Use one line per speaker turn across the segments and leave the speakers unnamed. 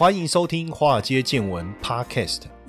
欢迎收听《华尔街见闻》Podcast。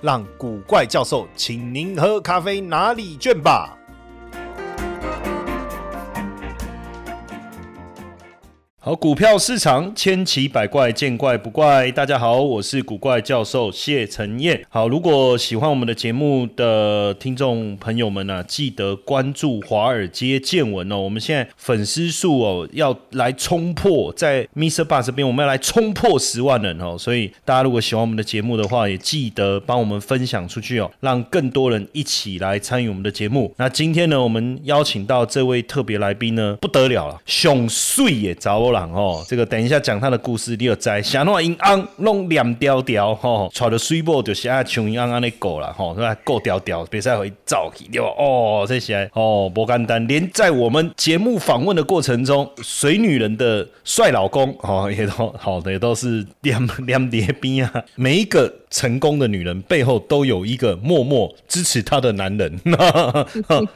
让古怪教授请您喝咖啡拿礼券吧。好，股票市场千奇百怪，见怪不怪。大家好，我是古怪教授谢承彦。好，如果喜欢我们的节目的听众朋友们呢，记得关注华尔街见闻哦。我们现在粉丝数哦要来冲破，在 Mr. Bus 这边我们要来冲破十万人哦。所以大家如果喜欢我们的节目的话，也记得帮我们分享出去哦，让更多人一起来参与我们的节目。那今天呢，我们邀请到这位特别来宾呢，不得了了，熊睡也着了。哦，这个等一下讲他的故事，你有在想那银安弄两条条吼，穿的水波就是啊像银安安的狗了吼，是吧？够条条，别再会造起对吧？哦，这些哦不简单，连在我们节目访问的过程中，水女人的帅老公哦，也都好的也都是两 两叠兵啊。每一个成功的女人背后都有一个默默支持她的男人，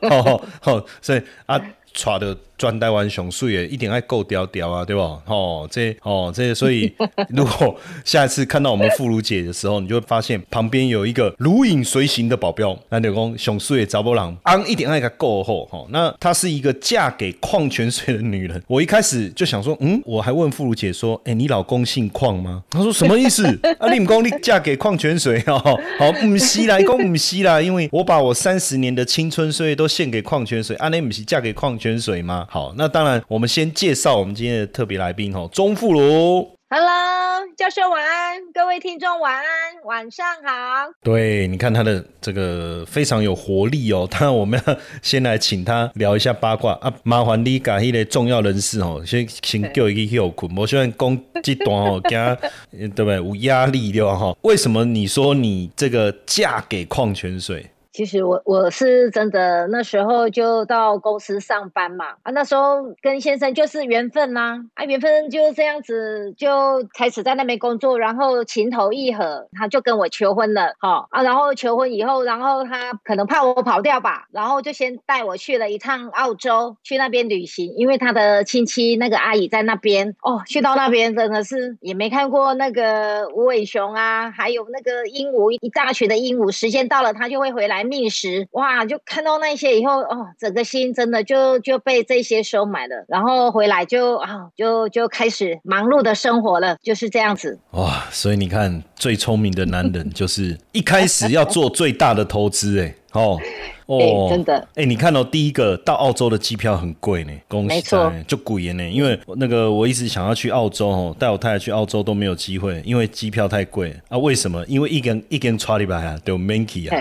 好好，所以啊，穿的。专台湾熊树也一点爱够屌屌啊，对吧？哦，这哦这，所以如果下一次看到我们妇孺姐的时候，你就会发现旁边有一个如影随形的保镖。那就讲熊树也找不郎，安一点爱个够厚哈。那她是一个嫁给矿泉水的女人。我一开始就想说，嗯，我还问妇孺姐说，哎，你老公姓矿吗？她说什么意思？啊，你唔讲你嫁给矿泉水哦？好，唔是啦，讲唔是啦，因为我把我三十年的青春岁月都献给矿泉水，啊，你唔是嫁给矿泉水吗？好，那当然，我们先介绍我们今天的特别来宾哈，钟富如。
Hello，教授晚安，各位听众晚安，晚上好。
对，你看他的这个非常有活力哦。当然，我们要先来请他聊一下八卦啊。麻烦你把一个重要人士哦，先先叫一个休困。我希望讲这段哦，给他 对不对？有压力对吧？哈，为什么你说你这个嫁给矿泉水？
其实我我是真的那时候就到公司上班嘛啊，那时候跟先生就是缘分呐啊，缘分就这样子就开始在那边工作，然后情投意合，他就跟我求婚了，哈啊，然后求婚以后，然后他可能怕我跑掉吧，然后就先带我去了一趟澳洲，去那边旅行，因为他的亲戚那个阿姨在那边哦，去到那边真的是也没看过那个无尾熊啊，还有那个鹦鹉一大群的鹦鹉，时间到了他就会回来。觅食哇，就看到那些以后哦，整个心真的就就被这些收买了，然后回来就啊，就就开始忙碌的生活了，就是这样子
哇。所以你看，最聪明的男人就是一开始要做最大的投资，哎哦。
哦，真的，
哎，你看到第一个到澳洲的机票很贵呢，恭喜，就贵呢，因为那个我一直想要去澳洲哦，带我太太去澳洲都没有机会，因为机票太贵。啊。为什么？因为一根一根 t r 来啊，对 Mankey 啊，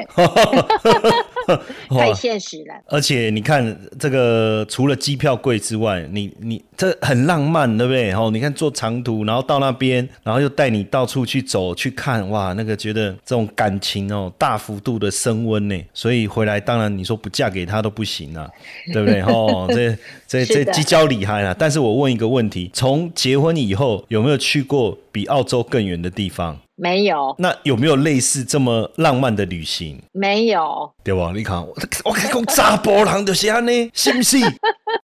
太现实了。
而且你看这个，除了机票贵之外，你你这很浪漫，对不对？哦，你看坐长途，然后到那边，然后又带你到处去走去看，哇，那个觉得这种感情哦，大幅度的升温呢。所以回来当。然你说不嫁给他都不行啊，对不对？哦，这这这鸡交厉害啊！但是我问一个问题：从结婚以后有没有去过比澳洲更远的地方？
没有。
那有没有类似这么浪漫的旅行？
没有。
对吧？你看，我我跟你讲，查甫人就是安尼，是不是？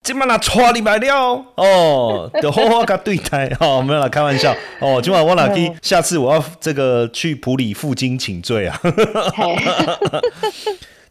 今晚拿带你买了哦，就好好跟对待哦，没有啦，开玩笑哦。今晚我哪去？下次我要这个去普里负荆请罪啊。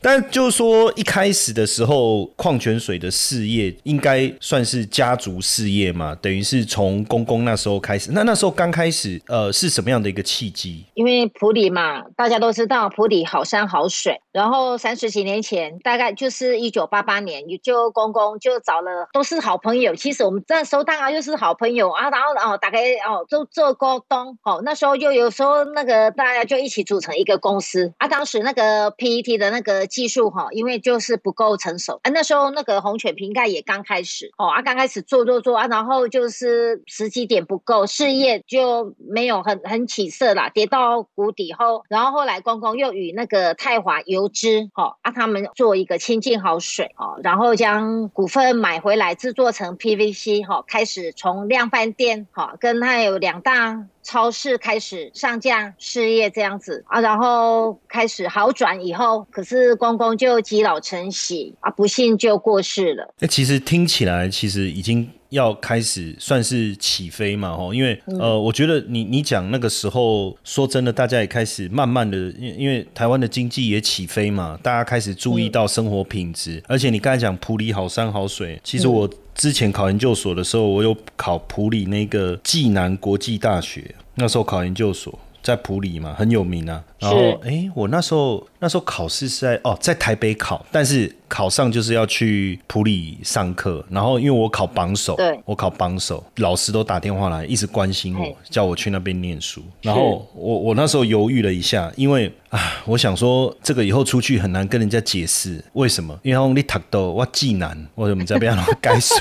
但就是说，一开始的时候，矿泉水的事业应该算是家族事业嘛，等于是从公公那时候开始。那那时候刚开始，呃，是什么样的一个契机？
因为普里嘛，大家都知道普里好山好水。然后三十几年前，大概就是一九八八年，也就公公就找了都是好朋友。其实我们那时候当然就是好朋友啊。然后哦，大概哦，就做沟通。哦，那时候就有时候那个大家就一起组成一个公司啊。当时那个 PET 的那个。技术哈，因为就是不够成熟啊。那时候那个红犬瓶盖也刚开始哦啊，刚开始做做做啊，然后就是时机点不够，事业就没有很很起色啦，跌到谷底后，然后后来公公又与那个泰华油脂哈啊，他们做一个清净好水哦，然后将股份买回来制作成 PVC 哈，开始从量贩店哈跟它有两大。超市开始上架事业这样子啊，然后开始好转以后，可是公公就积劳成疾啊，不幸就过世了。
那其实听起来，其实已经要开始算是起飞嘛，吼，因为呃，我觉得你你讲那个时候，说真的，大家也开始慢慢的，因因为台湾的经济也起飞嘛，大家开始注意到生活品质，而且你刚才讲普里好山好水，其实我。之前考研究所的时候，我有考普里那个暨南国际大学，那时候考研究所在普里嘛，很有名啊。然后，哎，我那时候那时候考试是在哦，在台北考，但是考上就是要去普里上课。然后，因为我考榜首，我考榜首，老师都打电话来，一直关心我，叫我去那边念书。然后，我我那时候犹豫了一下，因为啊，我想说这个以后出去很难跟人家解释为什么，因为你读到我济南，我怎么这边 改水，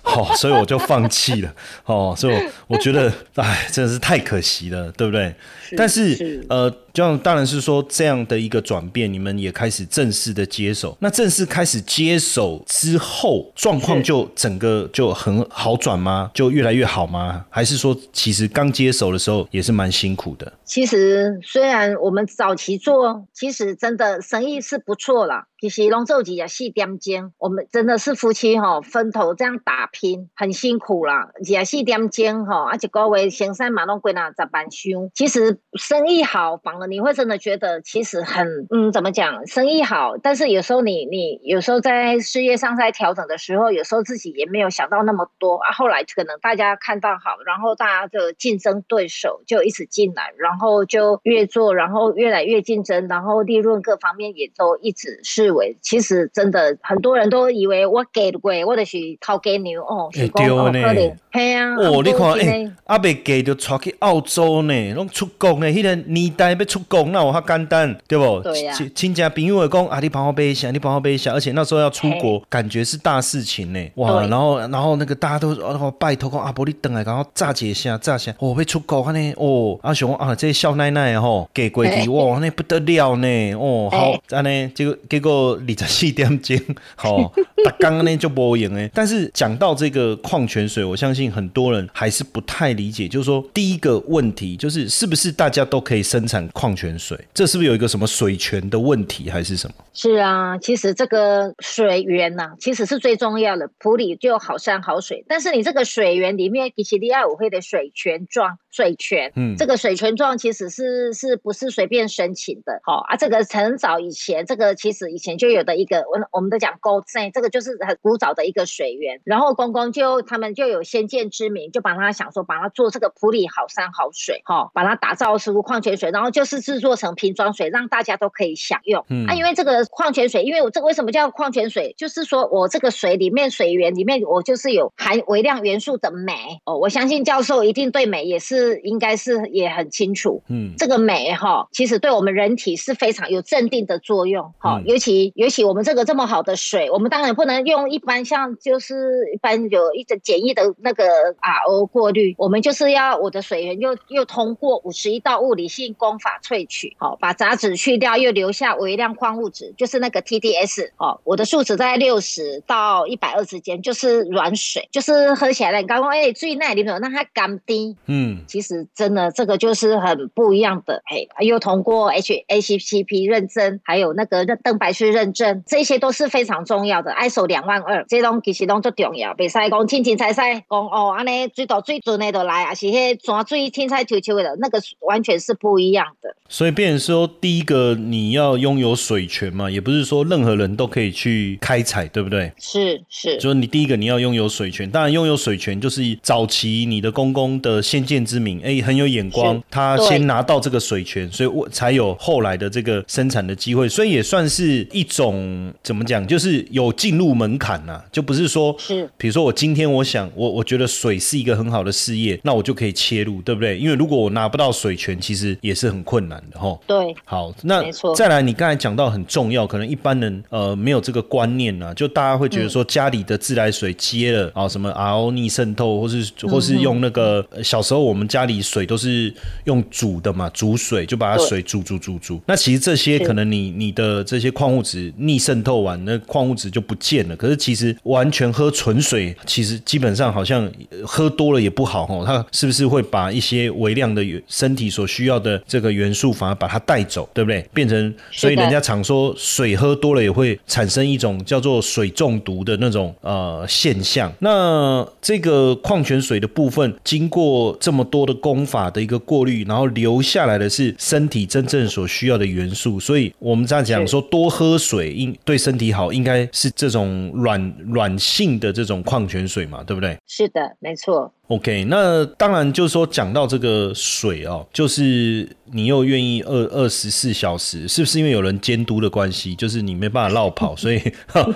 好，所以我就放弃了。哦，所以我觉得，哎，真的是太可惜了，对不对？但是，呃。这当然是说这样的一个转变，你们也开始正式的接手。那正式开始接手之后，状况就整个就很好转吗？就越来越好吗？还是说其实刚接手的时候也是蛮辛苦的？
其实虽然我们早期做，其实真的生意是不错了。其实拢做几也四点钟，我们真的是夫妻哈，分头这样打拼，很辛苦啦。也四点尖哈，而且各位先生马龙归纳在班休。其实生意好，反而你会真的觉得其实很嗯，怎么讲？生意好，但是有时候你你有时候在事业上在调整的时候，有时候自己也没有想到那么多啊。后来可能大家看到好，然后大家的竞争对手就一直进来，然后就越做，然后越来越竞争，然后利润各方面也都一直是。其实真的很多人都以为我给的贵，我就是掏给牛哦，是讲哦可能，系啊。
哦，你看，哎，阿伯给就出去澳洲呢，拢出国呢，迄个年代要出国那我较简单，对不？
对呀。
亲戚朋友会讲啊，你帮我背一下，你帮我背一下，而且那时候要出国，感觉是大事情呢。哇，然后然后那个大家都哦拜托讲阿伯你等来，然后炸解下炸下，哦会出国呢，哦阿雄啊这些少奶奶吼给过去哇那不得了呢，哦好，安尼结果结果。二十四点钟，好，刚刚呢就播赢哎。但是讲到这个矿泉水，我相信很多人还是不太理解，就是说第一个问题就是，是不是大家都可以生产矿泉水？这是不是有一个什么水权的问题，还是什么？
是啊，其实这个水源呐，其实是最重要的。普里就好山好水，但是你这个水源里面，比起利亚五会的水权状。水权，嗯，这个水权状其实是是不是随便申请的？好啊，这个很早以前，这个其实以前就有的一个，我我们都讲沟塞，这个就是很古早的一个水源。然后公公就他们就有先见之明，就把它想说，把它做这个普里好山好水，哈，把它打造出矿泉水，然后就是制作成瓶装水，让大家都可以享用。嗯，啊，因为这个矿泉水，因为我这个为什么叫矿泉水？就是说我这个水里面水源里面，我就是有含微量元素的镁。哦，我相信教授一定对镁也是。应该是也很清楚，嗯，这个镁哈，其实对我们人体是非常有镇定的作用，哈，尤其尤其我们这个这么好的水，我们当然不能用一般像就是一般有一种简易的那个 RO 过滤，我们就是要我的水源又又通过五十一道物理性功法萃取，好，把杂质去掉，又留下微量矿物质，就是那个 TDS，哦，我的数值在六十到一百二之间，就是软水，就是喝起来，你刚刚哎最耐里面让它干低，嗯，其实真的这个就是很不一样的，嘿，又通过 HACCP 认证，还有那个认邓白氏认证，这些都是非常重要的，ISO 两万二，这种其实拢最重要。比赛讲天天才赛，讲哦，安尼最多最准的都来，啊，是迄抓最天才球球的，那个完全是不一样的。
所以，变成说，第一个你要拥有水权嘛，也不是说任何人都可以去开采，对不对？
是是，
就是你第一个你要拥有水权，当然拥有水权就是早期你的公公的先见之明，哎，很有眼光，他先拿到这个水权，所以我才有后来的这个生产的机会，所以也算是一种怎么讲，就是有进进入门槛呐，就不是说
是，
比如说我今天我想我我觉得水是一个很好的事业，那我就可以切入，对不对？因为如果我拿不到水权，其实也是很困难的哈。
对，
好，那
没错
再来，你刚才讲到很重要，可能一般人呃没有这个观念啊，就大家会觉得说家里的自来水接了啊什么 RO 逆渗透，或是或是用那个、呃小时候我们家里水都是用煮的嘛，煮水就把它水煮煮煮煮。那其实这些可能你你的这些矿物质逆渗透完，那矿物质就不见了。可是其实完全喝纯水，其实基本上好像喝多了也不好哦，它是不是会把一些微量的元身体所需要的这个元素反而把它带走，对不对？变成所以人家常说水喝多了也会产生一种叫做水中毒的那种呃现象。那这个矿泉水的部分，经过这么多的功法的一个过滤，然后留下来的是身体真正所需要的元素。所以我们这样讲说，多喝水应对身体好，应该是这种软软性的这种矿泉水嘛，对不对？
是的，没错。
OK，那当然就是说讲到这个水哦，就是你又愿意二二十四小时，是不是因为有人监督的关系？就是你没办法绕跑，所以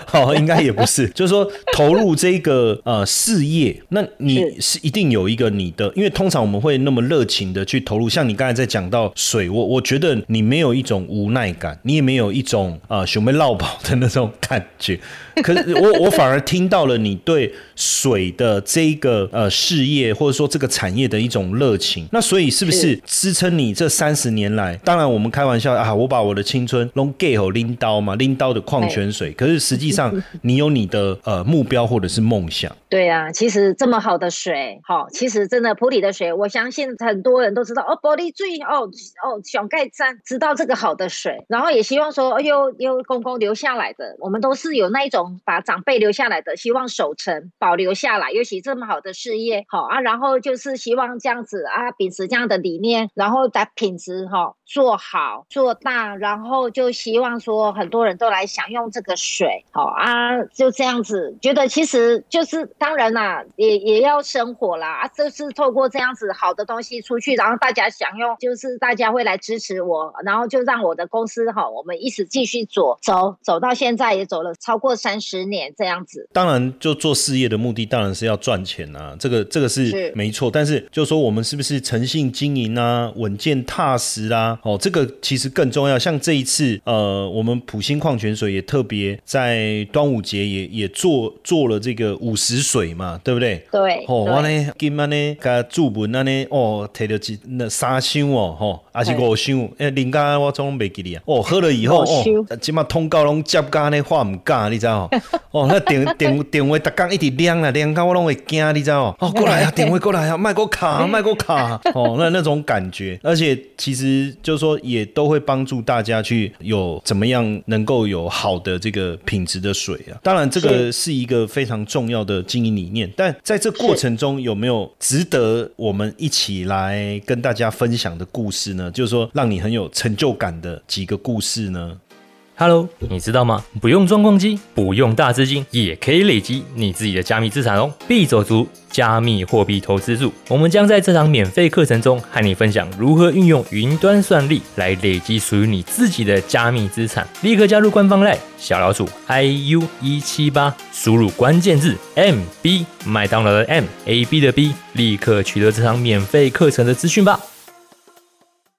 好 应该也不是，就是说投入这个呃事业，那你是。一定有一个你的，因为通常我们会那么热情的去投入，像你刚才在讲到水，我我觉得你没有一种无奈感，你也没有一种呃熊被绕跑的那种感觉，可是我我反而听到了你对水的这个呃事业或者说这个产业的一种热情，那所以是不是
是
支撑你这三十年来？当然我们开玩笑啊，我把我的青春 弄 gay 吼拎刀嘛，拎刀的矿泉水，可是实际上 你有你的呃目标或者是梦想。
对啊，其实这么好的水，好、其实真的普里的水，我相信很多人都知道哦，玻璃最哦哦小盖山知道这个好的水，然后也希望说，哎呦，呦公公留下来的，我们都是有那一种把长辈留下来的，希望守成保留下来，尤其这么好的事业，好、啊，然后就是希望这样子啊，秉持这样的理念，然后在品质哈、做好做大，然后就希望说很多人都来享用这个水，好啊，就这样子，觉得其实就是当然啦，也也要生活啦，啊，就是透过这样子好的东西出去，然后大家享用，就是大家会来支持我，然后就让我的公司哈，我们一直继续做，走走到现在也走了超过三十年这样子，
当然，就做事业的目的当然是要赚钱啊，这个这个是
是
没错。但是就说我们是不是诚信经营啊，稳健踏实啊？哦，这个其实更重要。像这一次，呃，我们普星矿泉水也特别在端午节也也做做了这个午时水嘛，对不对？
对，
哦，我呢，今晚呢，甲注文安尼，哦，摕到一那三箱哦，吼，还是五箱，诶，人家我总袂记哩啊。哦，喝了以后，哦，即马通告拢接甲呢话毋敢，你知道哦？哦，那电电电话逐工一直亮啊，亮到我拢会惊，你知道哦？哦，过来啊，电话过来啊，卖个卡，卖个卡，哦，那那种感觉，而且其实就是说，也都会帮助大家去有怎么样能够有好的这个品质的水啊。当然，这个
是
是一个非常重要的经营理念，但在这过程中有没有值得我们一起来跟大家分享的故事呢？就是说，让你很有成就感的几个故事呢？
Hello，你知道吗？不用装矿机，不用大资金，也可以累积你自己的加密资产哦。币走族加密货币投资术，我们将在这堂免费课程中和你分享如何运用云端算力来累积属于你自己的加密资产。立刻加入官方 line 小老鼠 iu 一七八，输入关键字 MB 麦当劳的 M A B 的 B，立刻取得这堂免费课程的资讯吧。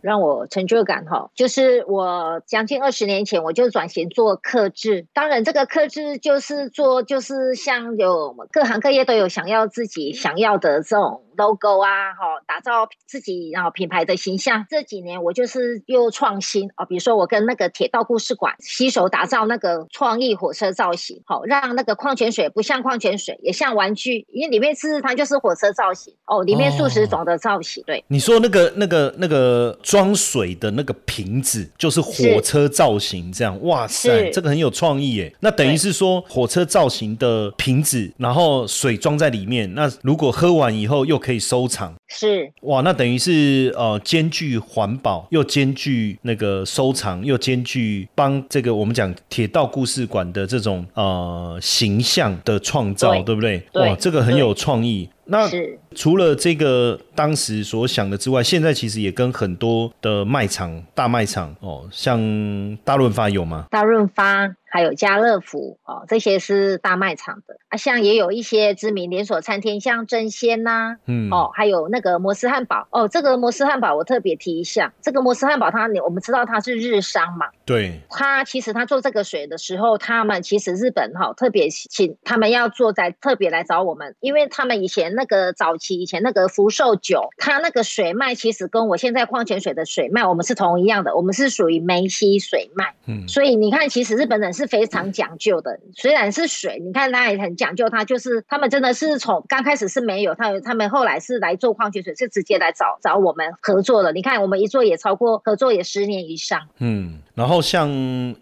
让我成就感哈，就是我将近二十年前我就转型做客制，当然这个客制就是做就是像有各行各业都有想要自己想要的这种 logo 啊，哈，打造自己然后品牌的形象。这几年我就是又创新啊，比如说我跟那个铁道故事馆携手打造那个创意火车造型，好让那个矿泉水不像矿泉水，也像玩具，因为里面是它就是火车造型哦，里面数十种的造型，对。
你说那个、那个、那个装水的那个瓶子，就是火车造型这样，哇塞，
是
这个很有创意耶。那等于是说火车造型的瓶子，然后水装在里面，那如果喝完以后又可以收藏，
是
哇，那等于是呃兼具环保，又兼具那个收藏，又兼具帮这个我们讲铁道故事馆的这种呃形象的创造，
对
对不对？
对
哇，这个很有创意。那除了这个当时所想的之外，现在其实也跟很多的卖场、大卖场哦，像大润发有吗？
大润发，还有家乐福哦，这些是大卖场的啊。像也有一些知名连锁餐厅，像真鲜呐，嗯，哦，还有那个摩斯汉堡哦。这个摩斯汉堡我特别提一下，这个摩斯汉堡它我们知道它是日商嘛，
对，
它其实它做这个水的时候，他们其实日本哈特别请他们要做在特别来找我们，因为他们以前那个早期以前那个福寿酒，它那个水脉其实跟我现在矿泉水的水脉我们是同一样的，我们是属于梅西水脉，嗯，所以你看，其实日本人是。是非常讲究的，虽然是水，你看它也很讲究，它就是他们真的是从刚开始是没有，他他们后来是来做矿泉水，是直接来找找我们合作的。你看我们一做也超过合作也十年以上，
嗯。然后像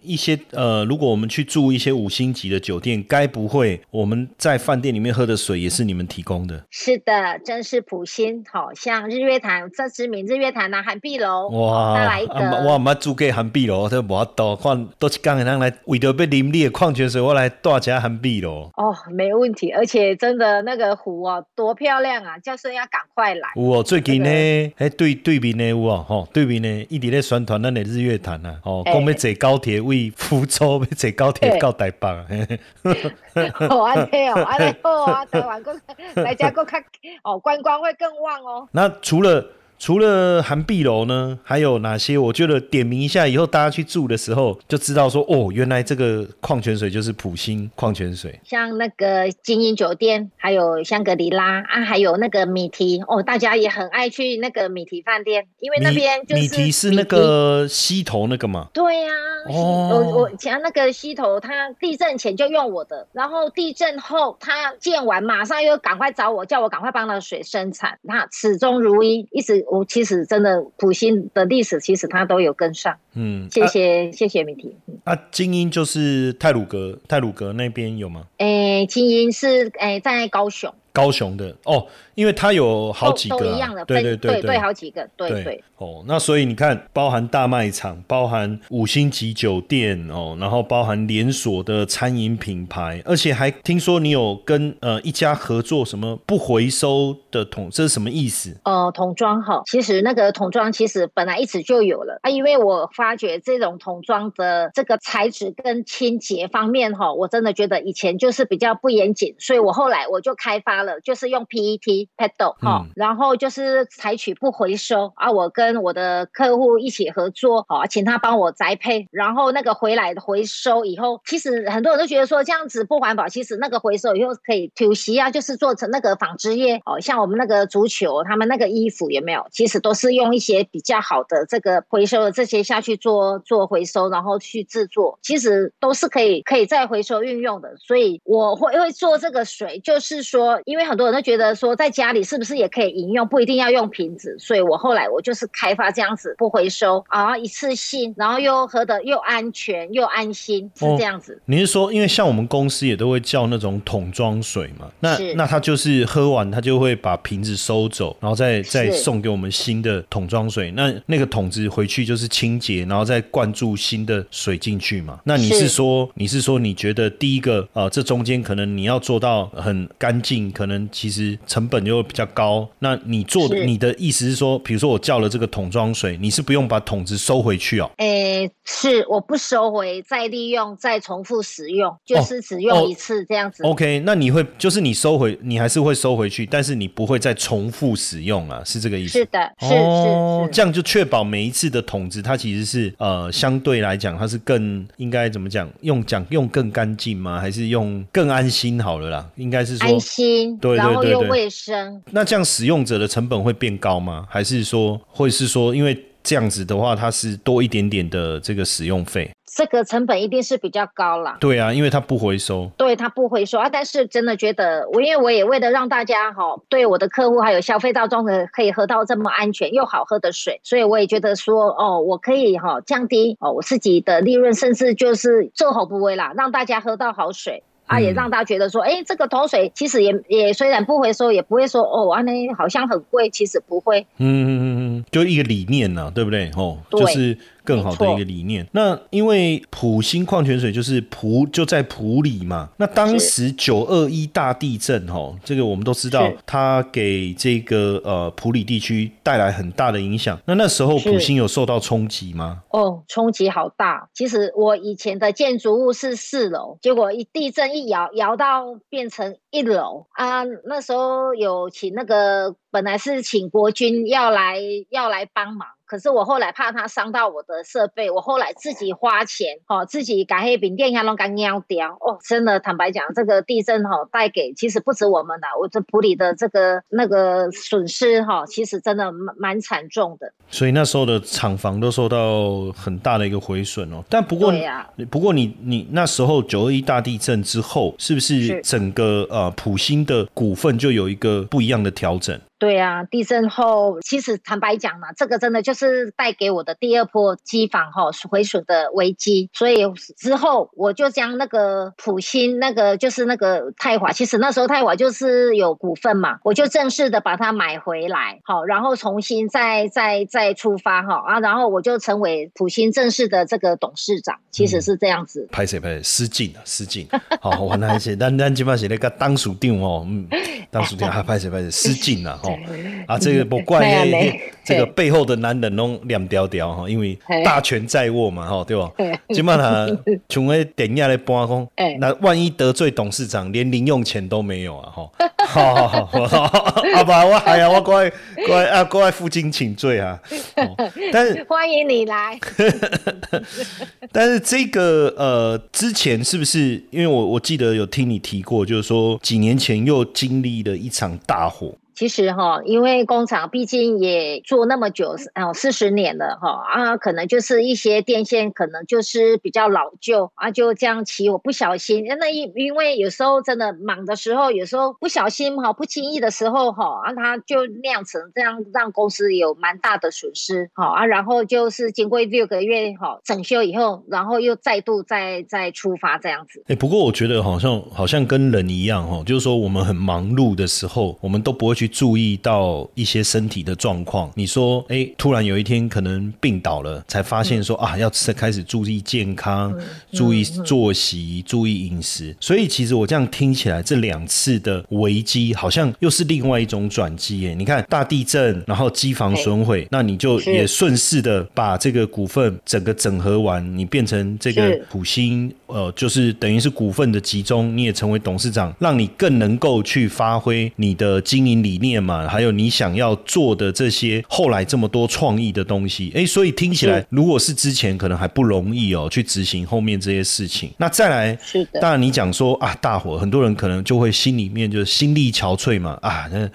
一些呃，如果我们去住一些五星级的酒店，该不会我们在饭店里面喝的水也是你们提供的？
是的，真是普心，好像日月潭这知名日月潭呐，韩碧楼哇，再来一个，
我唔租给韩碧楼，都无多，看都是刚人来为着要啉你的矿泉水，我来大家韩碧咯。
哦，没问题，而且真的那个湖哦，多漂亮啊！叫声要赶快来。
我最近呢，哎对对面呢有哦，吼对面呢一直在宣传咱的日月潭啊，哦。讲要坐高铁为福州，要坐高铁到台北。
哦，安尼哦，安尼好啊，台湾个来家个看哦，观光会更旺哦。
那除了。除了韩碧楼呢，还有哪些？我觉得点名一下，以后大家去住的时候就知道说，哦，原来这个矿泉水就是普星矿泉水。
像那个精英酒店，还有香格里拉啊，还有那个米提哦，大家也很爱去那个米提饭店，因为那边就是
米提是那个溪头那个嘛。
对呀，我我前那个溪头，他地震前就用我的，然后地震后他建完马上又赶快找我，叫我赶快帮他水生产，那始终如一，一直。我其实真的普星的历史，其实他都有跟上。嗯，谢谢谢谢米婷。
啊，精英就是泰鲁格，泰鲁格那边有吗？
诶，精英是诶在高雄。
高雄的哦，因为它有好几个，
都一样的，
对对
对对，好几个，对对。
哦，那所以你看，包含大卖场，包含五星级酒店哦，然后包含连锁的餐饮品牌，而且还听说你有跟呃一家合作什么不回收的桶，这是什么意思？
呃，桶装哈，其实那个桶装其实本来一直就有了啊，因为我发觉这种桶装的这个材质跟清洁方面哈，我真的觉得以前就是比较不严谨，所以我后来我就开发了，就是用 PET pedal 哈，然后就是采取不回收啊，我跟跟我的客户一起合作，啊，请他帮我栽培，然后那个回来的回收以后，其实很多人都觉得说这样子不环保，其实那个回收以后可以土席啊，就是做成那个纺织业，哦，像我们那个足球，他们那个衣服有没有？其实都是用一些比较好的这个回收的这些下去做做回收，然后去制作，其实都是可以可以再回收运用的。所以我会会做这个水，就是说，因为很多人都觉得说在家里是不是也可以饮用，不一定要用瓶子，所以我后来我就是。开发这样子不回收然后，一次性，然后又喝的又安全又安心，是这样子。
你是说，因为像我们公司也都会叫那种桶装水嘛？那那他就是喝完他就会把瓶子收走，然后再再送给我们新的桶装水。那那个桶子回去就是清洁，然后再灌注新的水进去嘛？那你是说，你是说你觉得第一个啊，这中间可能你要做到很干净，可能其实成本又比较高。那你做的你的意思是说，比如说我叫了这个。桶装水，你是不用把桶子收回去哦。
诶，是我不收回，再利用，再重复使用，就是只用一次这样子。
OK，那你会就是你收回，你还是会收回去，但是你不会再重复使用啊，是这个意思？
是的，是是，
这样就确保每一次的桶子，它其实是呃，相对来讲，它是更应该怎么讲？用讲用更干净吗？还是用更安心好了啦？应该是说
安心，对对对，又卫生。
那这样使用者的成本会变高吗？还是说或者？是说，因为这样子的话，它是多一点点的这个使用费，
这个成本一定是比较高啦。
对啊，因为它不回收，
对它不回收啊。但是真的觉得，我因为我也为了让大家哈，对我的客户还有消费大众的可以喝到这么安全又好喝的水，所以我也觉得说，哦，我可以哈降低哦我自己的利润，甚至就是做好不为啦，让大家喝到好水。啊，也让大家觉得说，哎，这个桶水其实也也虽然不回收，也不会说哦，啊，那好像很贵，其实不会。
嗯嗯嗯嗯，就一个理念呐，对不对？哦，就是。更好的一个理念。那因为普兴矿泉水就是普就在普里嘛，那当时九二一大地震哈，这个我们都知道，它给这个呃普里地区带来很大的影响。那那时候普兴有受到冲击吗？
哦，冲击好大。其实我以前的建筑物是四楼，结果一地震一摇摇到变成一楼啊。那时候有请那个本来是请国军要来要来帮忙。可是我后来怕它伤到我的设备，我后来自己花钱，哦，自己改黑饼店下弄干尿掉，哦，真的坦白讲，这个地震哈带给其实不止我们的，我这普里的这个那个损失哈，其实真的蛮蛮惨重的。
所以那时候的厂房都受到很大的一个毁损哦。但不过，不过你你那时候九二一大地震之后，是不是整个呃普兴的股份就有一个不一样的调整？
对啊，地震后其实坦白讲嘛，这个真的就是带给我的第二波机房哈毁损的危机。所以之后我就将那个普新那个就是那个泰华，其实那时候泰华就是有股份嘛，我就正式的把它买回来，好，然后重新再再再出发哈啊，然后我就成为普新正式的这个董事长，其实是这样子。
拍谁拍谁失敬啊失敬，好我那些但但基本上是那个当属定哦，嗯，当属定还拍谁拍谁失敬啊。啊，这个不怪 这个背后的男人拢两条条哈，因为大权在握嘛，哈，对吧？起码他从那点下来搬工，那万一得罪董事长，连零用钱都没有啊，哈。好好好，好吧，我哎呀，我过来过来啊，过来负荆请罪啊。
但是欢迎你来。
但是这个呃，之前是不是？因为我我记得有听你提过，就是说几年前又经历了一场大火。
其实哈，因为工厂毕竟也做那么久，哦，四十年了哈啊，可能就是一些电线可能就是比较老旧啊，就这样骑，我不小心，那因因为有时候真的忙的时候，有时候不小心哈，不经意的时候哈，啊，它就酿成这样，让公司有蛮大的损失，好啊，然后就是经过六个月哈整修以后，然后又再度再再出发这样子。
哎，不过我觉得好像好像跟人一样哈，就是说我们很忙碌的时候，我们都不会去。注意到一些身体的状况，你说，哎，突然有一天可能病倒了，才发现说啊，要开始注意健康，注意作息，注意饮食。所以其实我这样听起来，这两次的危机好像又是另外一种转机耶。你看大地震，然后机房损毁，那你就也顺势的把这个股份整个整合完，你变成这个普星，呃，就是等于是股份的集中，你也成为董事长，让你更能够去发挥你的经营理。念嘛，还有你想要做的这些，后来这么多创意的东西，哎，所以听起来，如果是之前可能还不容易哦，去执行后面这些事情。那再来，
是的，
当然你讲说啊，大伙，很多人可能就会心里面就是心力憔悴嘛，啊，那。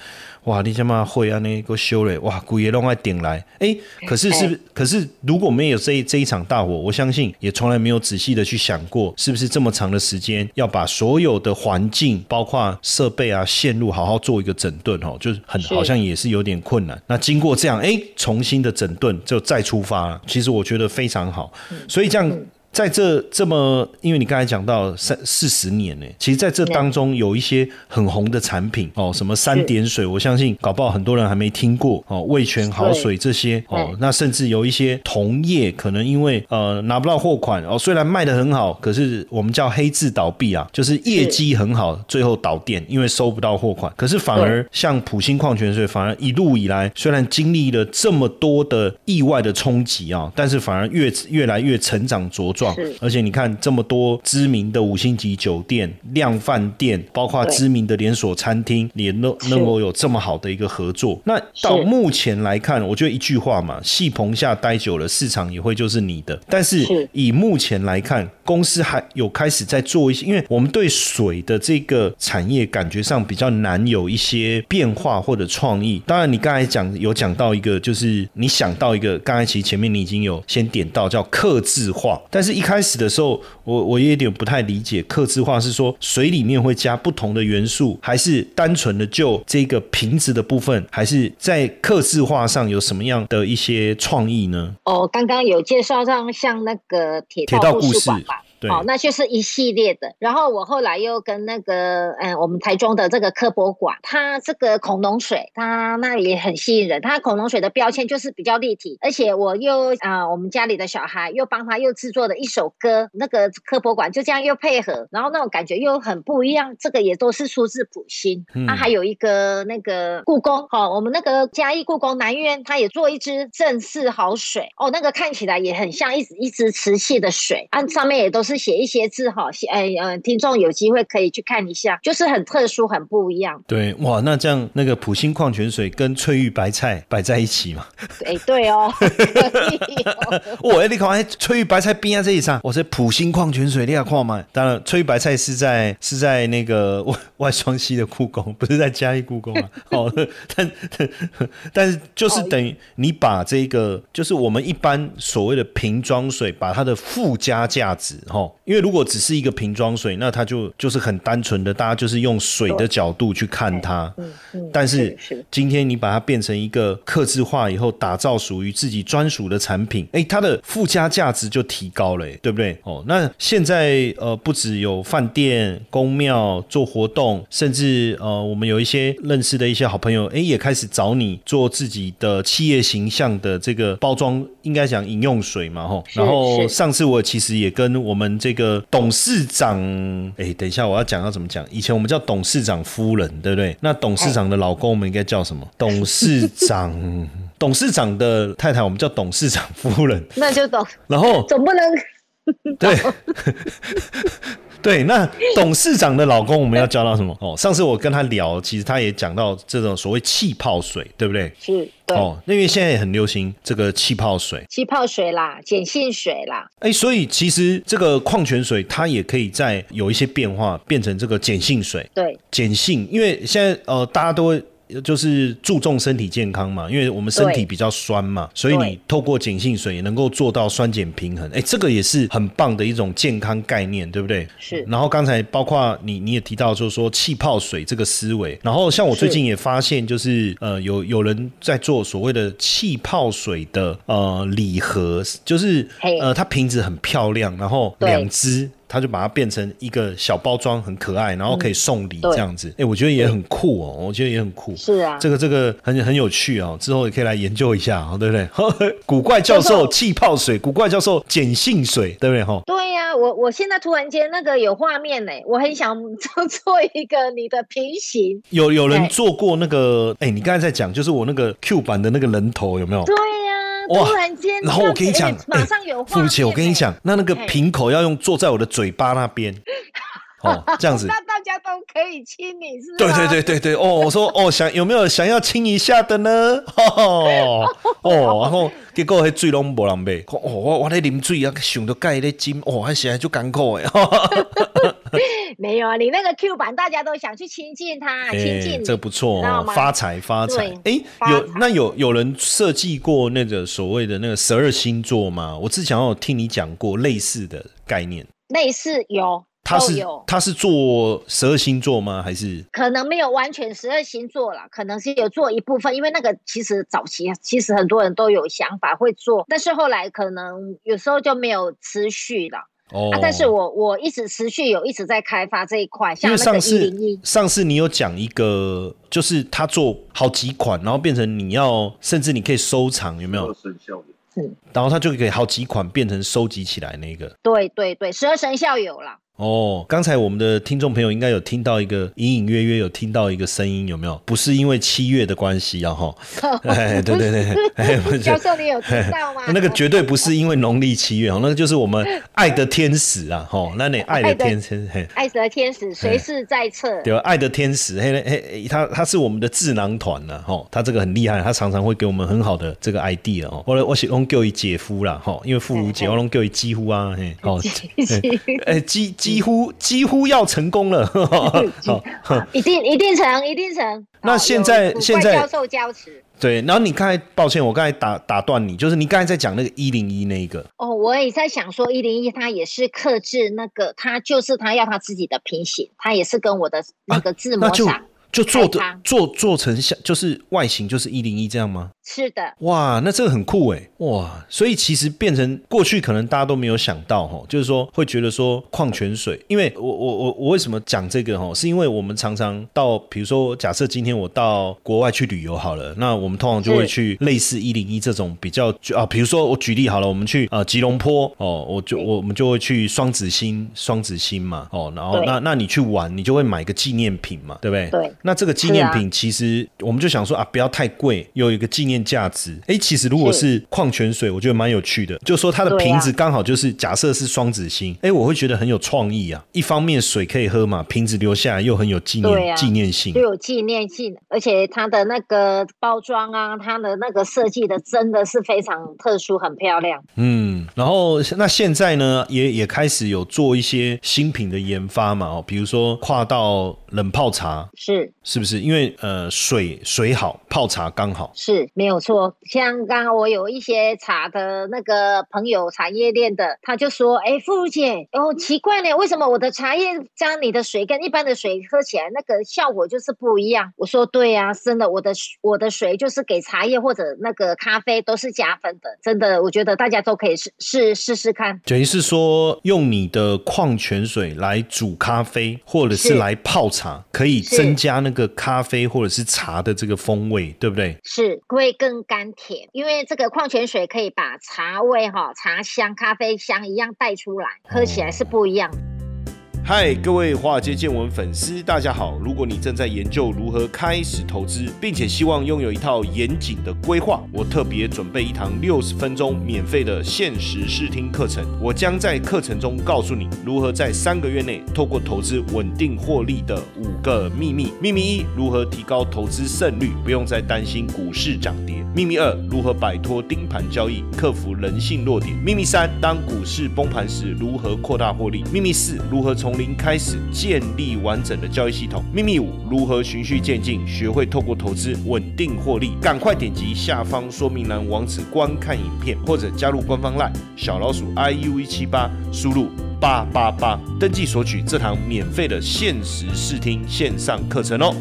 哇！你他妈会啊？那个修嘞！哇，鬼也弄来顶来！哎，可是是，可是如果没有这这一场大火，我相信也从来没有仔细的去想过，是不是这么长的时间要把所有的环境，包括设备啊、线路，好好做一个整顿哦，就是很好像也是有点困难。那经过这样，哎，重新的整顿就再出发了，其实我觉得非常好。所以这样。在这这么，因为你刚才讲到三四十年呢，其实在这当中有一些很红的产品哦，什么三点水，我相信搞不好很多人还没听过哦，味全好水这些哦，那甚至有一些同业可能因为呃拿不到货款哦，虽然卖的很好，可是我们叫黑字倒闭啊，就是业绩很好，最后倒店，因为收不到货款。可是反而像普兴矿泉水，反而一路以来虽然经历了这么多的意外的冲击啊，但是反而越越来越成长茁壮。而且你看这么多知名的五星级酒店、量饭店，包括知名的连锁餐厅，也能能够有这么好的一个合作。那到目前来看，我觉得一句话嘛，戏棚下待久了，市场也会就是你的。但是以目前来看，公司还有开始在做一些，因为我们对水的这个产业感觉上比较难有一些变化或者创意。当然，你刚才讲有讲到一个，就是你想到一个，刚才其实前面你已经有先点到叫刻字化，但是。一开始的时候，我我也有点不太理解，刻字化是说水里面会加不同的元素，还是单纯的就这个瓶子的部分，还是在刻字化上有什么样的一些创意呢？
哦，刚刚有介绍上像那个铁道故事。
对
好、那就是一系列的。然后我后来又跟那个嗯，我们台中的这个科博馆，它这个恐龙水，它那也很吸引人。它恐龙水的标签就是比较立体，而且我又啊、我们家里的小孩又帮他又制作了一首歌，那个科博馆就这样又配合，然后那种感觉又很不一样。这个也都是出自普心。
嗯
啊，还有一个那个故宫，哦，我们那个嘉义故宫南院，它也做一支正式好水，哦，那个看起来也很像一直一支瓷器的水，啊，上面也都是写一些字哈，写哎呃，听众有机会可以去看一下，就是很特殊，很不一样。
对，哇，那这样那个普星矿泉水跟翠玉白菜摆在一起嘛？
哎，对哦，可以哦
哦，哎，你看，哎，翠玉白菜边啊这一上，我是普星矿泉水，你要看嘛？当然，翠玉白菜是在是在那个外外双溪的故宫，不是在嘉义故宫啊。哦，但但但是就是等于你把这个，就是我们一般所谓的瓶装水，把它的附加价值，哈，因为如果只是一个瓶装水，那它就就是很单纯的，大家就是用水的角度去看它。
嗯嗯，
但是今天你把它变成一个刻字化以后，打造属于自己专属的产品，哎，它的附加价值就提高了，对不对？哦，那现在呃，不只有饭店、公庙做活动，甚至呃，我们有一些认识的一些好朋友，哎，也开始找你做自己的企业形象的这个包装，应该讲饮用水嘛，吼。
是
然后上次我其实也跟我们这个董事长，哎，等一下我要讲要怎么讲。以前我们叫董事长夫人，对不对？那董事长的老公我们应该叫什么？董事长，董事长的太太我们叫董事长夫人。
那就懂，
然后
总不能
对。对，那董事长的老公我们要教到什么？哦，上次我跟他聊，其实他也讲到这种所谓气泡水，对不对？
是对
哦，因为现在也很流行这个气泡水，
气泡水啦，碱性水啦，
哎，所以其实这个矿泉水它也可以在有一些变化，变成这个碱性水。
对，
碱性，因为现在呃大家都会。就是注重身体健康嘛，因为我们身体比较酸嘛，所以你透过碱性水也能够做到酸碱平衡。哎，这个也是很棒的一种健康概念，对不对？
是
然后刚才包括你你也提到，就是说气泡水这个思维。然后像我最近也发现，就是呃有有人在做所谓的气泡水的呃礼盒，就是呃它瓶子很漂亮，然后两支。他就把它变成一个小包装，很可爱，然后可以送礼这样子。哎、我觉得也很酷哦，我觉得也很酷。
是啊，
这个这个很很有趣哦，之后也可以来研究一下哦，对不对？古怪教授气泡水，古怪教授碱性水，对不对？哈，
对呀、我我现在突然间那个有画面呢，我很想做 做一个你的平行。
有有人做过那个，哎、你刚才在讲，就是我那个 Q 版的那个人头有没有？
对突然间，
然后我跟你讲，
哎马上有画面、
付姐，我跟你讲，那那个瓶口要用坐在我的嘴巴那边，哦，这样子。
那大家都可以亲你，是吧？
对对对对对，哦，我说哦，想有没有想要亲一下的呢？哦哦，然后结果迄水拢无人买，哦，我我咧啉水啊，想到盖咧金，哦，还现在就艰苦诶。
没有啊，你那个 Q 版大家都想去亲近他，亲近
这不错哦，发财发财。哎有那有有人设计过那个所谓的那个十二星座吗？我之前有听你讲过类似的概念。
类似有
他是，他是做十二星座吗？还是
可能没有完全十二星座啦，可能是有做一部分，因为那个其实早期其实很多人都有想法会做，但是后来可能有时候就没有持续了。
哦？
啊，但是我我一直持续有一直在开发这一块，
因为上次，上次你有讲一个，就是他做好几款，然后变成你要，甚至你可以收藏，有没有？
生肖的。
然后他就可以好几款变成收集起来那个。
对对对，十二生肖有啦。
哦，刚才我们的听众朋友应该有听到一个隐隐约约有听到一个声音，有没有？不是因为七月的关系啊，哈，哎，对对对，哎，
教授，你有听到吗？
那个绝对不是因为农历七月哦，那个就是我们爱的天使啊，哈，那你爱的天使，嘿，
爱的天使随时在侧。
对吧？爱的天使，嘿嘿，嘿他他是我们的智囊团呢，哈，他这个很厉害，他常常会给我们很好的这个 idea 哦。我我是用叫伊姐夫啦，哈，因为妇孺姐，
嘿嘿
我拢叫伊几乎啊，嘿，哦，
几
哎，几几乎几乎要成功了，好，
一定一定成，一定成。
那现在现在
教授加持。
对。然后你刚才，抱歉，我刚才打打断你，就是你刚才在讲那个一零一那一个，
哦，我也在想说，一零一它也是克制那个，它就是它要它自己的平行，它也是跟我的那个字
那就
模上。
就做的做做成像，就是外形就是一零一这样吗？
是的，
哇，那这个很酷哎，哇，所以其实变成过去可能大家都没有想到哈，就是说会觉得说矿泉水，因为我我我我为什么讲这个哈，是因为我们常常到，比如说假设今天我到国外去旅游好了，那我们通常就会去类似一零一这种比较啊，比如说我举例好了，我们去呃吉隆坡哦，我就我们就会去双子星双子星嘛哦，然后那那你去玩，你就会买个纪念品嘛，对不对？
对。
那这个纪念品其实我们就想说啊，不要太贵，有一个纪念价值。哎，其实如果是矿泉水，我觉得蛮有趣的，就说它的瓶子刚好就是假设是双子星，哎，我会觉得很有创意啊。一方面水可以喝嘛，瓶子留下来又很有纪念纪念性，
又有纪念性，而且它的那个包装啊，它的那个设计的真的是非常特殊，很漂亮。
嗯，然后那现在呢，也也开始有做一些新品的研发嘛，哦，比如说跨到冷泡茶，
是
是不是？因为呃，水水好泡茶刚好
是没有错。像刚刚我有一些茶的那个朋友，茶叶店的，他就说：“哎，傅如姐，哦，奇怪呢，为什么我的茶叶加你的水跟一般的水喝起来那个效果就是不一样？”我说：“对呀，真的，我的我的水就是给茶叶或者那个咖啡都是加分的，真的，我觉得大家都可以试试试试看。”
等于是说，用你的矿泉水来煮咖啡，或者是来泡茶，可以增加那个咖啡或者是茶的这个风味，对不对？
是会更甘甜。因为这个矿泉水可以把茶味、哈茶香、咖啡香一样带出来，喝起来是不一样。
嗨，各位华尔街见闻粉丝，大家好！如果你正在研究如何开始投资，并且希望拥有一套严谨的规划，我特别准备一堂六十分钟免费的限时试听课程。我将在课程中告诉你如何在三个月内透过投资稳定获利的五个秘密。秘密一：如何提高投资胜率，不用再担心股市涨跌。秘密二：如何摆脱盯盘交易，克服人性弱点。秘密三：当股市崩盘时，如何扩大获利。秘密四：如何从零开始建立完整的交易系统。秘密五：如何循序渐进，学会透过投资稳定获利。赶快点击下方说明栏网址观看影片，或者加入官方 LINE 小老鼠 iu 一七八，输入八八八登记索取这堂免费的限时试听线上课程哦。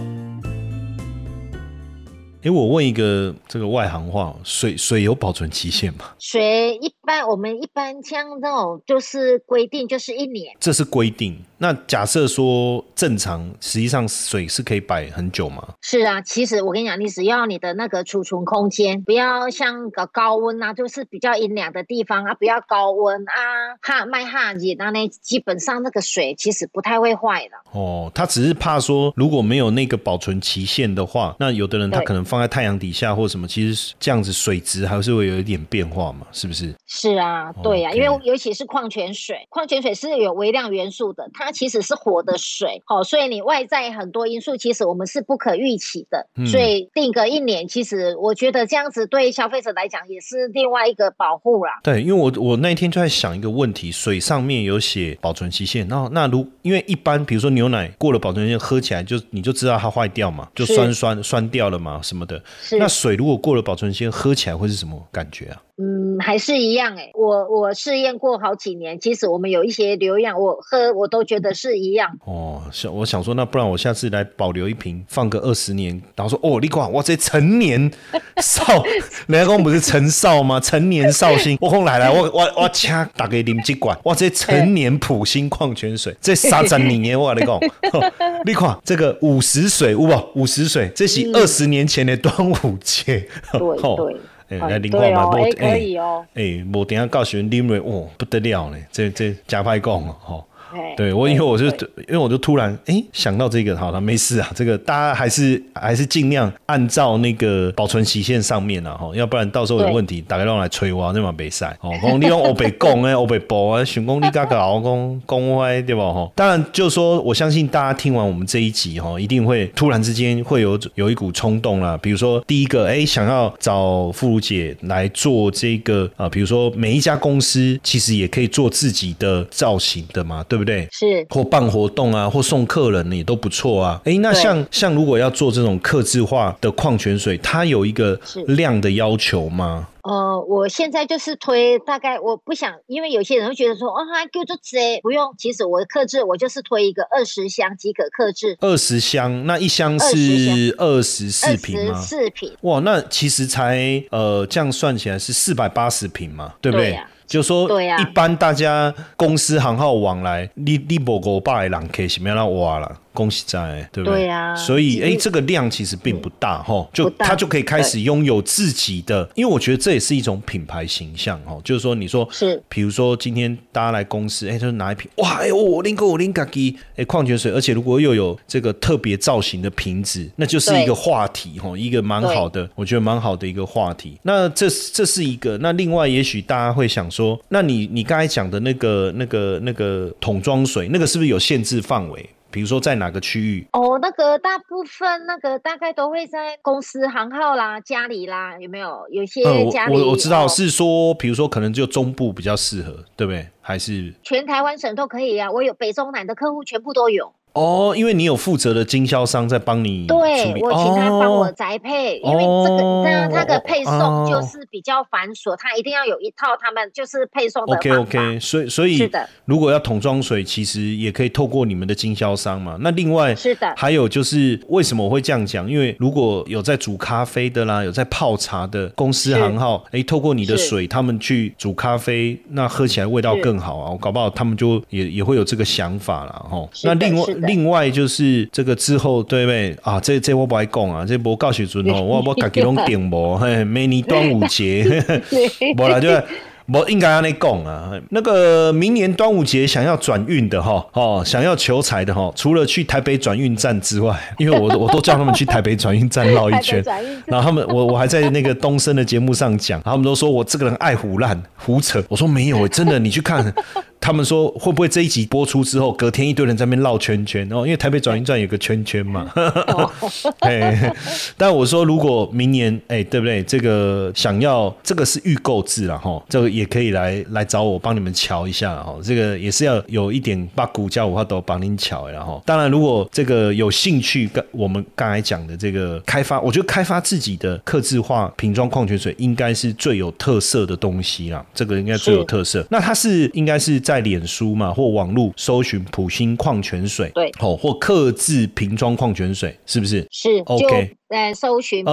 哎，我问一个这个外行话，水水有保存期限吗？
水一般我们一般像那种就是规定就是一年，
这是规定。那假设说正常，实际上水是可以摆很久吗？
是啊，其实我跟你讲，你只要你的那个储存空间不要像个高温啊，就是比较阴凉的地方啊，不要高温啊，哈麦哈热那呢，基本上那个水其实不太会坏的。
哦，他只是怕说如果没有那个保存期限的话，那有的人他可能放在太阳底下或什么，其实这样子水质还是会有一点变化嘛，是不是？
是啊，对呀，因为尤其是矿泉水，矿泉水是有微量元素的，它。其实是活的水，好，所以你外在很多因素，其实我们是不可预期的。所以定个一年，其实我觉得这样子对消费者来讲也是另外一个保护啦。
对，因为我我那一天就在想一个问题，水上面有写保存期限，那那如因为一般比如说牛奶过了保存期限，喝起来就你就知道它坏掉嘛，就酸酸酸掉了嘛什么的。那水如果过了保存期限，喝起来会是什么感觉啊？
嗯，还是一样哎，我我试验过好几年，其实我们有一些流样，我喝我都觉得是一样。
哦，想我想说，那不然我下次来保留一瓶，放个二十年，然后说哦，你看我，这成年少，人家讲不是陈少吗？陈年绍兴，我讲来来，我我我请大家啉几罐，我，这陈年普星矿泉水，这三十年我跟你讲，你看这个五十水，有不？五十水，这是二十年前的端午节，
对对。
来
零看嘛，无可以哦，
哎，无等下告诉你啉落，哇，不得了呢，这这真歹讲哦，吼。对我以后我就因为我就突然哎想到这个好了没事啊这个大家还是还是尽量按照那个保存期限上面啊哈要不然到时候有问题打开让来催我那嘛没赛哦讲你用欧北讲哎欧北播啊选功你嘎搞讲讲歪对吧哈？当然就是说我相信大家听完我们这一集哈一定会突然之间会有有一股冲动啦。比如说第一个哎想要找傅如姐来做这个啊比如说每一家公司其实也可以做自己的造型的嘛对不不对？
是
或办活动啊，或送客人也都不错啊。哎，那像像如果要做这种客制化的矿泉水，它有一个量的要求吗？
呃，我现在就是推大概，我不想，因为有些人会觉得说，哦，还给我做这不用。其实我的克制，我就是推一个二十箱即可克制，
二十箱，那一箱是二十四
二十
瓶吗？
四瓶，
哇，那其实才呃，这样算起来是四百八十瓶嘛，对不对？就说
对呀
一般大家公司行号往来，你你无五百人可以什么样挖了？恭喜在，对不对？
对呀
所以哎、这个量其实并不大哈，就
不大
它就可以开始拥有自己的，因为我觉得这也是一种品牌形象哈，就是说你说
是
比如说今天大家来公司，哎、就是拿一瓶，哇，哎、我拎个我拎嘎叽，哎，矿泉水，而且如果又有这个特别造型的瓶子，那就是一个
对
话题哈，一个蛮好的，我觉得蛮好的一个话题。那这这是一个，那另外也许大家会想说，那你你刚才讲的那个那个那个桶装水，那个是不是有限制范围？比如说在哪个区域？
哦，那个大部分那个大概都会在公司行号啦、家里啦，有没有？有些家里、
我我知道
哦
是说，比如说可能就中部比较适合，对不对？还是
全台湾省都可以啊，我有北中南的客户全部都有。
哦，因为你有负责的经销商在帮你
对我请他帮我
哦
宅配，因为这个
哦
那它的配送
哦
就是比较繁琐，他一定要有一套他们就是配送的
OK。OK，所以所以
是的
如果要桶装水，其实也可以透过你们的经销商嘛。那另外
是的
还有就是为什么我会这样讲？因为如果有在煮咖啡的啦，有在泡茶的公司行号，哎，透过你的水，他们去煮咖啡，那喝起来味道更好啊。我搞不好他们就也也会有这个想法啦。吼。
是的
那另外另外就是这个之后，对不对啊？这这我不爱讲啊，这无告时阵哦，我我自己拢定无，嘿，每年端午节。无啦，就是我应该让你讲啊。那个明年端午节想要转运的哈，哦，想要求财的哈，除了去台北转运站之外，因为我我都叫他们去台北转运站绕一圈然后他们我我还在那个东升的节目上讲，然后他们都说我这个人爱胡乱胡扯，我说没有，真的，你去看。他们说会不会这一集播出之后，隔天一堆人在那边绕圈圈？哦，因为台北转运站有个圈圈嘛。哎，但我说如果明年哎、对不对？这个想要这个是预购制了哈，这个也可以来来找我帮你们瞧一下哈。这个也是要有一点把骨架五号都帮您瞧然后，当然如果这个有兴趣，跟我们刚才讲的这个开发，我觉得开发自己的刻字化瓶装矿泉水应该是最有特色的东西啦。这个应该最有特色。那它是应该是在脸书嘛或网络搜寻普星矿泉水，
对
哦，或刻制瓶装矿泉水，是不是？
是
OK
就呃搜寻普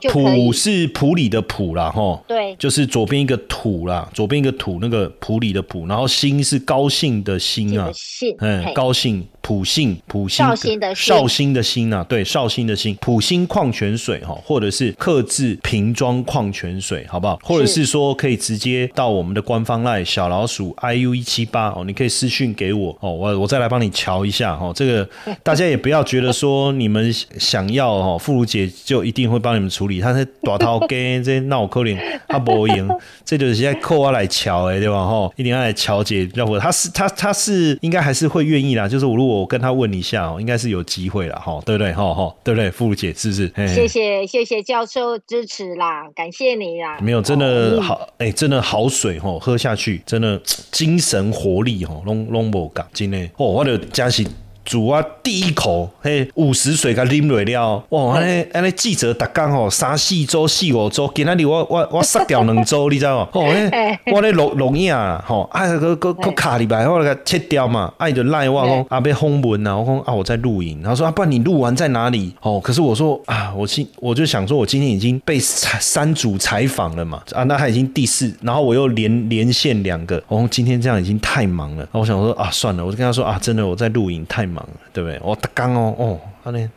就
普。是普里的普啦，哈，
对
就是左边一个土啦，左边一个土，那个普里的普，然后兴是高兴的兴啊，
信，
嗯，高兴普信普兴
绍兴的
绍兴的兴啊，对，绍兴的兴，普兴矿泉水哈，或者是克制瓶装矿泉水，好不好？或者是说可以直接到我们的官方赖小老鼠 iu 一七八哦，你可以私讯给我哦，我我再来帮你瞧一下哦。这个 大家也不要觉得说你们想要哦，妇孺姐就一定会帮你们处理，他是大头给这闹可怜，他不赢，这就是现在扣我来瞧哎，对吧？哈，一定要来瞧解，要不他是他他是应该还是会愿意啦，就是我如果我跟他问一下哦，应该是有机会啦，哈，对不对？哈哈，对不对？妇孺姐是不是？嘿
谢谢谢谢教授支持啦，感谢你啦。
没有，真
哦
的
嗯
好，哎、真的好水吼，喝下去真的精神活力吼，拢拢无感，真的哦，我的真是。煮啊，第一口，嘿，五十水甲啉落了，哇，安尼安尼记者逐工吼，三四周、四五周，今仔日我我我杀掉两周，你知道吗？哦，嘿 我咧录录影啊，吼，啊，个个个卡里白，我来切掉嘛，啊，伊就赖我讲啊，要访问啊，我讲啊，我在录影，然后说啊，不然你录完在哪里？哦，可是我说啊，我今我就想说，我今天已经被三三组采访了嘛，啊，那他已经第四，然后我又连连线两个，哦，今天这样已经太忙了，然后我想说啊，算了，我就跟他说啊，真的我在录影太忙了，对不对？我刚哦，哦，安尼。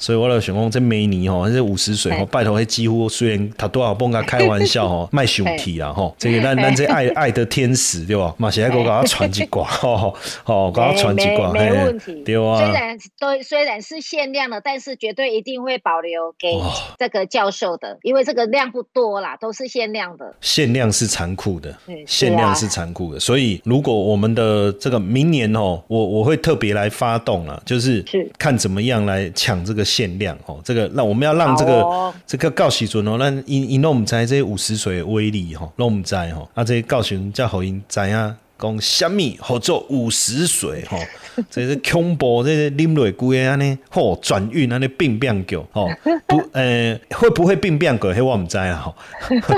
所以我就想讲，这每年吼，这五十岁吼，拜托，迄几乎虽然他多少蹦甲开玩笑吼，卖凶体啦吼，这个咱咱这爱爱的天使对吧？嘛是爱给我给他传一挂，吼 吼，给他传一挂，
没问题。
对啊
虽。然都虽然是限量的，但是绝对一定会保留给
哦
这个教授的，因为这个量不多啦，都是限量的。
限量是残酷的
嗯，
限量是残酷的，所以如果我们的这个明年哦，我我会特别来发动了，就是
是
看怎么样来抢这个限量哦，这个那我们要让这个、这个告时准哦，那因因弄唔知这五十水的威力哈，弄唔知哈，啊这告时叫好因知啊。讲虾米好做五十水吼，这是恐怖，这是啉落规安尼，吼转运安尼病变狗吼不呃会不会病变狗？嘿，我唔知啊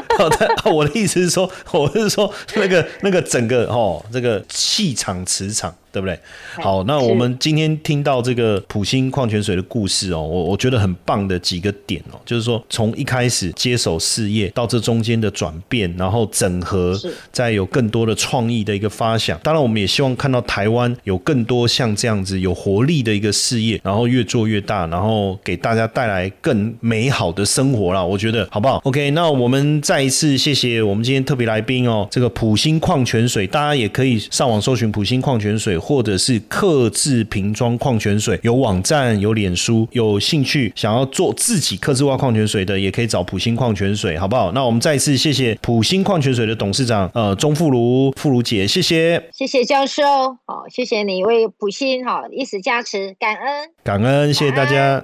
我的意思是说，我是说那个那个整个吼这个气场磁场。对不对？好，那我们今天听到这个普星矿泉水的故事哦，我我觉得很棒的几个点哦，就是说从一开始接手事业到这中间的转变，然后整合，再有更多的创意的一个发想。当然，我们也希望看到台湾有更多像这样子有活力的一个事业，然后越做越大，然后给大家带来更美好的生活啦。我觉得好不好？OK，那我们再一次谢谢我们今天特别来宾哦，这个普星矿泉水，大家也可以上网搜寻普星矿泉水。或者是克制瓶装矿泉水，有网站，有脸书，有兴趣想要做自己克制化矿泉水的，也可以找普星矿泉水，好不好？那我们再一次谢谢普星矿泉水的董事长，呃，钟富如富如姐，谢谢，
谢谢教授，好，谢谢你为普星好一时加持，感恩，
感恩，谢谢大家。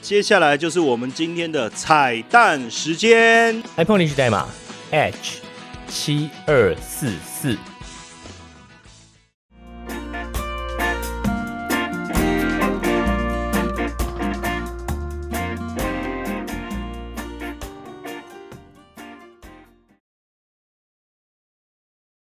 接下来就是我们今天的彩蛋时间
，iPhone 领取代码 H 七二四四。